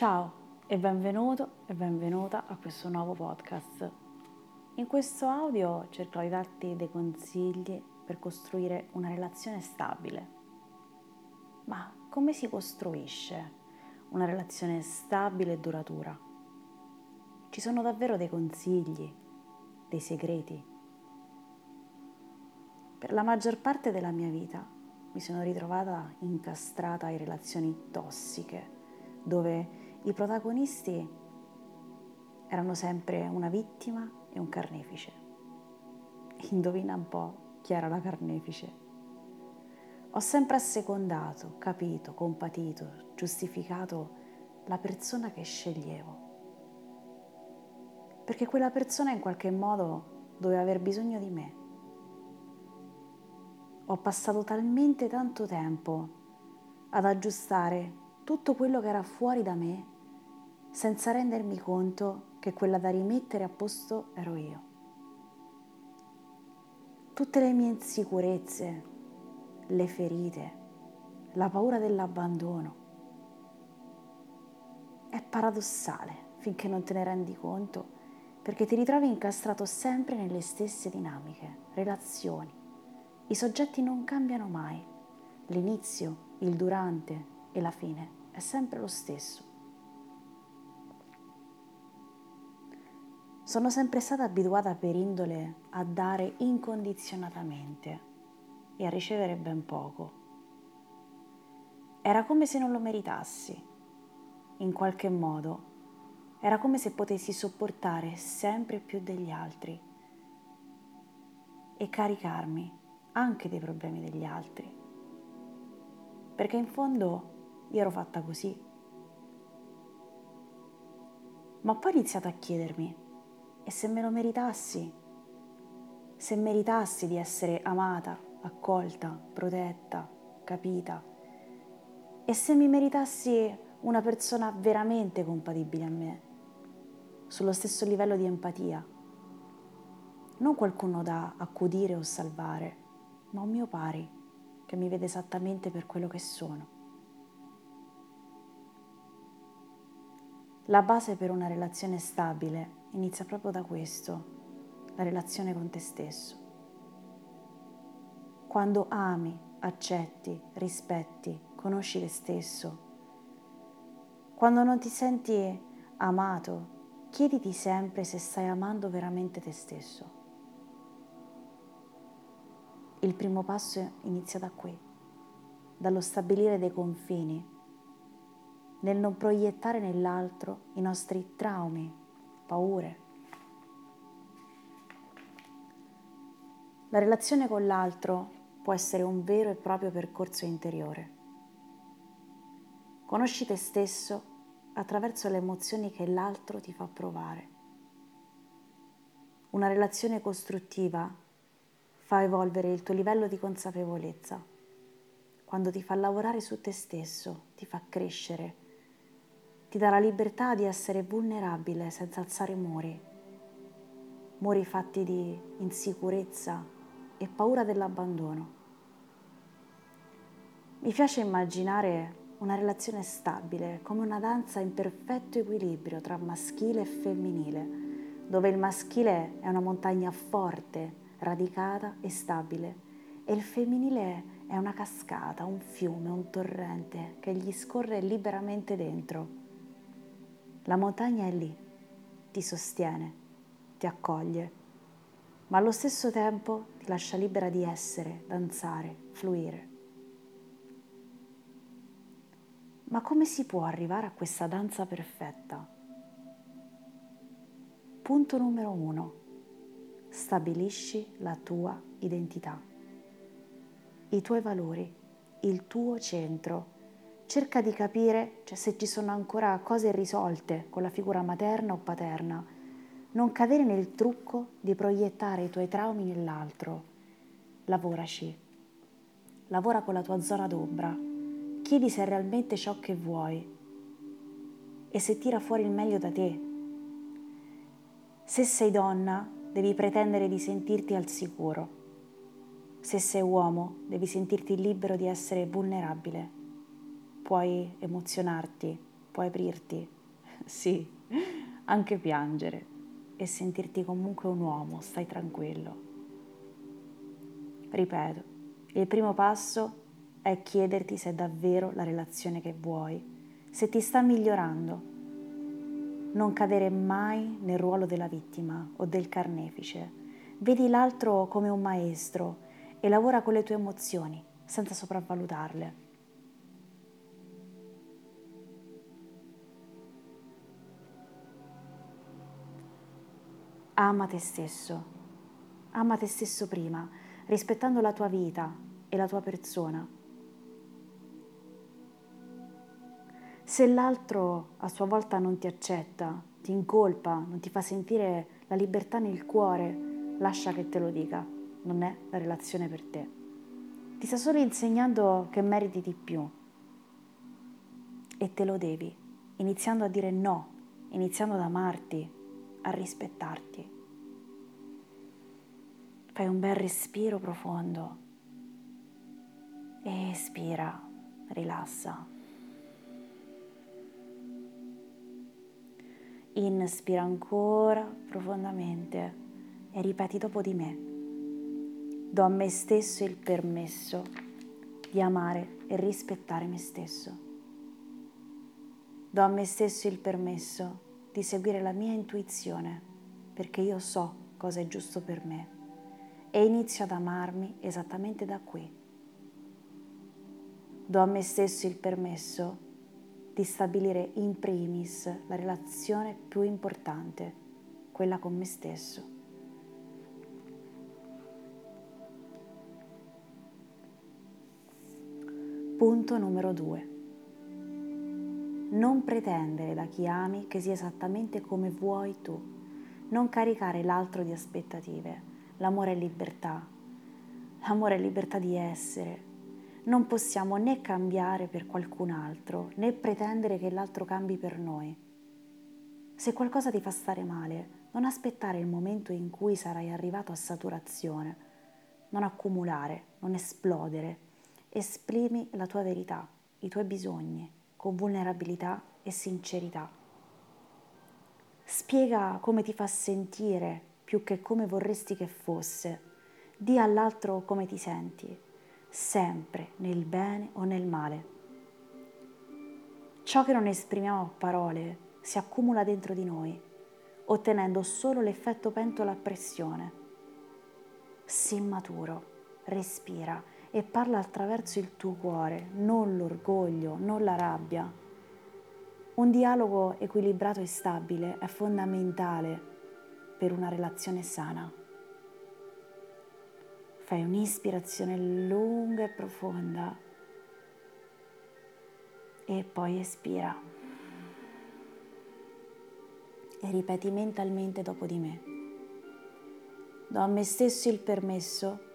Ciao e benvenuto e benvenuta a questo nuovo podcast. In questo audio cercherò di darti dei consigli per costruire una relazione stabile. Ma come si costruisce una relazione stabile e duratura? Ci sono davvero dei consigli, dei segreti? Per la maggior parte della mia vita mi sono ritrovata incastrata in relazioni tossiche, dove i protagonisti erano sempre una vittima e un carnefice. Indovina un po' chi era la carnefice. Ho sempre assecondato, capito, compatito, giustificato la persona che sceglievo. Perché quella persona in qualche modo doveva aver bisogno di me. Ho passato talmente tanto tempo ad aggiustare tutto quello che era fuori da me senza rendermi conto che quella da rimettere a posto ero io tutte le mie insicurezze, le ferite, la paura dell'abbandono. È paradossale finché non te ne rendi conto, perché ti ritrovi incastrato sempre nelle stesse dinamiche, relazioni. I soggetti non cambiano mai. L'inizio, il durante e la fine è sempre lo stesso. Sono sempre stata abituata per indole a dare incondizionatamente e a ricevere ben poco. Era come se non lo meritassi. In qualche modo era come se potessi sopportare sempre più degli altri e caricarmi anche dei problemi degli altri. Perché in fondo io ero fatta così. Ma poi ho iniziato a chiedermi e se me lo meritassi, se meritassi di essere amata, accolta, protetta, capita, e se mi meritassi una persona veramente compatibile a me, sullo stesso livello di empatia, non qualcuno da accudire o salvare, ma un mio pari che mi vede esattamente per quello che sono. La base per una relazione stabile inizia proprio da questo, la relazione con te stesso. Quando ami, accetti, rispetti, conosci te stesso, quando non ti senti amato, chiediti sempre se stai amando veramente te stesso. Il primo passo inizia da qui, dallo stabilire dei confini, nel non proiettare nell'altro i nostri traumi, paure. La relazione con l'altro può essere un vero e proprio percorso interiore. Conosci te stesso attraverso le emozioni che l'altro ti fa provare. Una relazione costruttiva fa evolvere il tuo livello di consapevolezza. Quando ti fa lavorare su te stesso, ti fa crescere ti dà la libertà di essere vulnerabile senza alzare muri, muri fatti di insicurezza e paura dell'abbandono. Mi piace immaginare una relazione stabile come una danza in perfetto equilibrio tra maschile e femminile, dove il maschile è una montagna forte, radicata e stabile e il femminile è una cascata, un fiume, un torrente che gli scorre liberamente dentro. La montagna è lì, ti sostiene, ti accoglie, ma allo stesso tempo ti lascia libera di essere, danzare, fluire. Ma come si può arrivare a questa danza perfetta? Punto numero uno. Stabilisci la tua identità, i tuoi valori, il tuo centro. Cerca di capire cioè, se ci sono ancora cose irrisolte con la figura materna o paterna. Non cadere nel trucco di proiettare i tuoi traumi nell'altro. Lavoraci. Lavora con la tua zona d'ombra chiedi se è realmente ciò che vuoi e se tira fuori il meglio da te. Se sei donna, devi pretendere di sentirti al sicuro. Se sei uomo, devi sentirti libero di essere vulnerabile. Puoi emozionarti, puoi aprirti, sì, anche piangere e sentirti comunque un uomo, stai tranquillo. Ripeto, il primo passo è chiederti se è davvero la relazione che vuoi, se ti sta migliorando. Non cadere mai nel ruolo della vittima o del carnefice. Vedi l'altro come un maestro e lavora con le tue emozioni senza sopravvalutarle. Ama te stesso, ama te stesso prima, rispettando la tua vita e la tua persona. Se l'altro a sua volta non ti accetta, ti incolpa, non ti fa sentire la libertà nel cuore, lascia che te lo dica, non è la relazione per te. Ti sta solo insegnando che meriti di più. E te lo devi, iniziando a dire no, iniziando ad amarti, a rispettarti. Fai un bel respiro profondo espira, rilassa. Inspira ancora profondamente e ripeti dopo di me. Do a me stesso il permesso di amare e rispettare me stesso. Do a me stesso il permesso di seguire la mia intuizione perché io so cosa è giusto per me e inizio ad amarmi esattamente da qui. Do a me stesso il permesso di stabilire in primis la relazione più importante, quella con me stesso. Punto numero due. Non pretendere da chi ami che sia esattamente come vuoi tu. Non caricare l'altro di aspettative. L'amore è libertà. L'amore è libertà di essere, non possiamo né cambiare per qualcun altro, né pretendere che l'altro cambi per noi. Se qualcosa ti fa stare male, non aspettare il momento in cui sarai arrivato a saturazione, non accumulare, non esplodere. Esprimi la tua verità, i tuoi bisogni, con vulnerabilità e sincerità. Spiega come ti fa sentire più che come vorresti che fosse. Di all'altro come ti senti sempre nel bene o nel male. Ciò che non esprimiamo a parole si accumula dentro di noi, ottenendo solo l'effetto pentola a pressione. Sii maturo, respira e parla attraverso il tuo cuore, non l'orgoglio, non la rabbia. Un dialogo equilibrato e stabile è fondamentale per una relazione sana. Fai un'ispirazione lunga e profonda e poi espira. E ripeti mentalmente dopo di me. Do a me stesso il permesso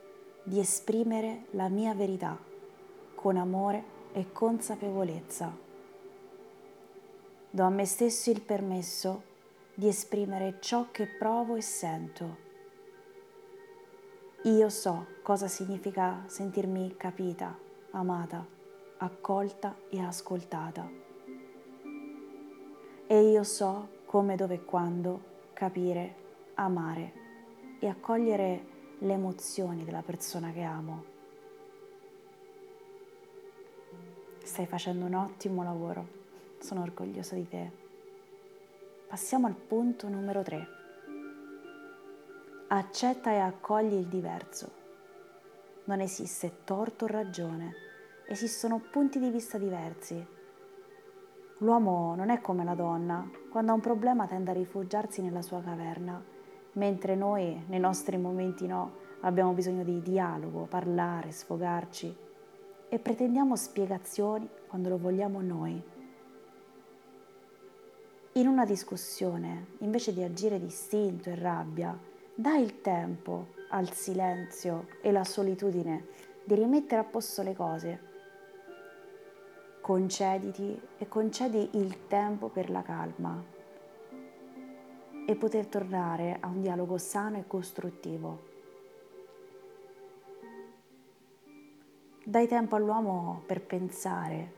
di esprimere la mia verità con amore e consapevolezza. Do a me stesso il permesso di esprimere ciò che provo e sento io so cosa significa sentirmi capita, amata, accolta e ascoltata. E io so come, dove e quando capire, amare e accogliere le emozioni della persona che amo. Stai facendo un ottimo lavoro. Sono orgogliosa di te. Passiamo al punto numero 3. Accetta e accogli il diverso. Non esiste torto o ragione, esistono punti di vista diversi. L'uomo non è come la donna, quando ha un problema tende a rifugiarsi nella sua caverna, mentre noi, nei nostri momenti no, abbiamo bisogno di dialogo, parlare, sfogarci e pretendiamo spiegazioni quando lo vogliamo noi. In una discussione, invece di agire distinto e rabbia, dai il tempo al silenzio e la solitudine di rimettere a posto le cose. Concediti e concedi il tempo per la calma e poter tornare a un dialogo sano e costruttivo. Dai tempo all'uomo per pensare,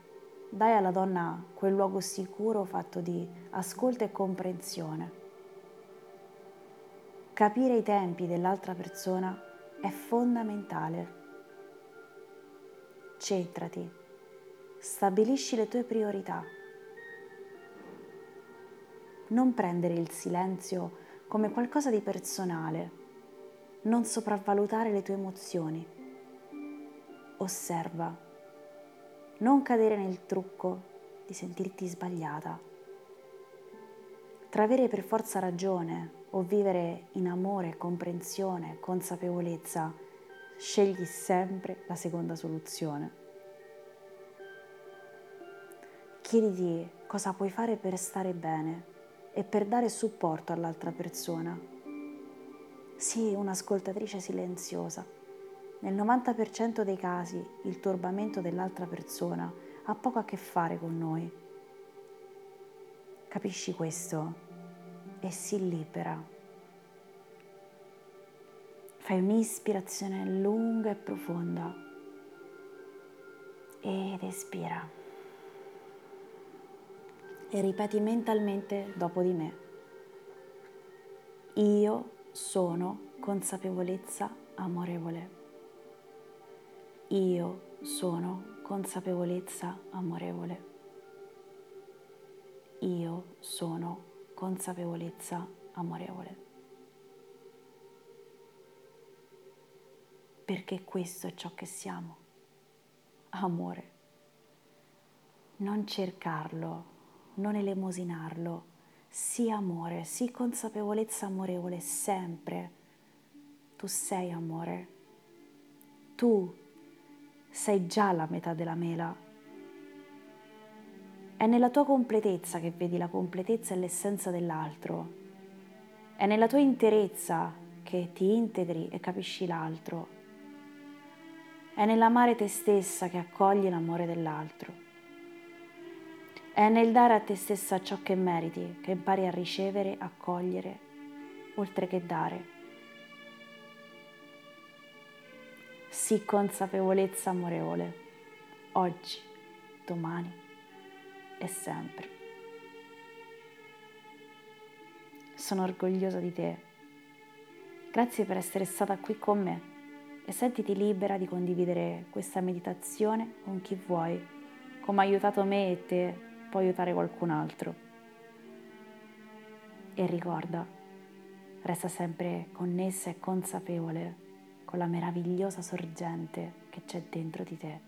dai alla donna quel luogo sicuro fatto di ascolto e comprensione. Capire i tempi dell'altra persona è fondamentale. Centrati, stabilisci le tue priorità. Non prendere il silenzio come qualcosa di personale, non sopravvalutare le tue emozioni. Osserva, non cadere nel trucco di sentirti sbagliata. Tra avere per forza ragione o vivere in amore, comprensione, consapevolezza, scegli sempre la seconda soluzione. Chiediti cosa puoi fare per stare bene e per dare supporto all'altra persona. Sii un'ascoltatrice silenziosa. Nel 90% dei casi il turbamento dell'altra persona ha poco a che fare con noi. Capisci questo? e si libera. Fai un'ispirazione lunga e profonda ed espira. E ripeti mentalmente dopo di me. Io sono consapevolezza amorevole. Io sono consapevolezza amorevole. Io sono consapevolezza amorevole. Perché questo è ciò che siamo, amore. Non cercarlo, non elemosinarlo, sii amore, sii consapevolezza amorevole sempre. Tu sei amore. Tu sei già la metà della mela è nella tua completezza che vedi la completezza e l'essenza dell'altro. È nella tua interezza che ti integri e capisci l'altro. È nell'amare te stessa che accogli l'amore dell'altro. È nel dare a te stessa ciò che meriti, che impari a ricevere, accogliere, oltre che dare. Sii consapevolezza amorevole, oggi, domani e sempre. Sono orgogliosa di te. Grazie per essere stata qui con me e sentiti libera di condividere questa meditazione con chi vuoi. Come ha aiutato me e te, può aiutare qualcun altro. E ricorda, resta sempre connessa e consapevole con la meravigliosa sorgente che c'è dentro di te.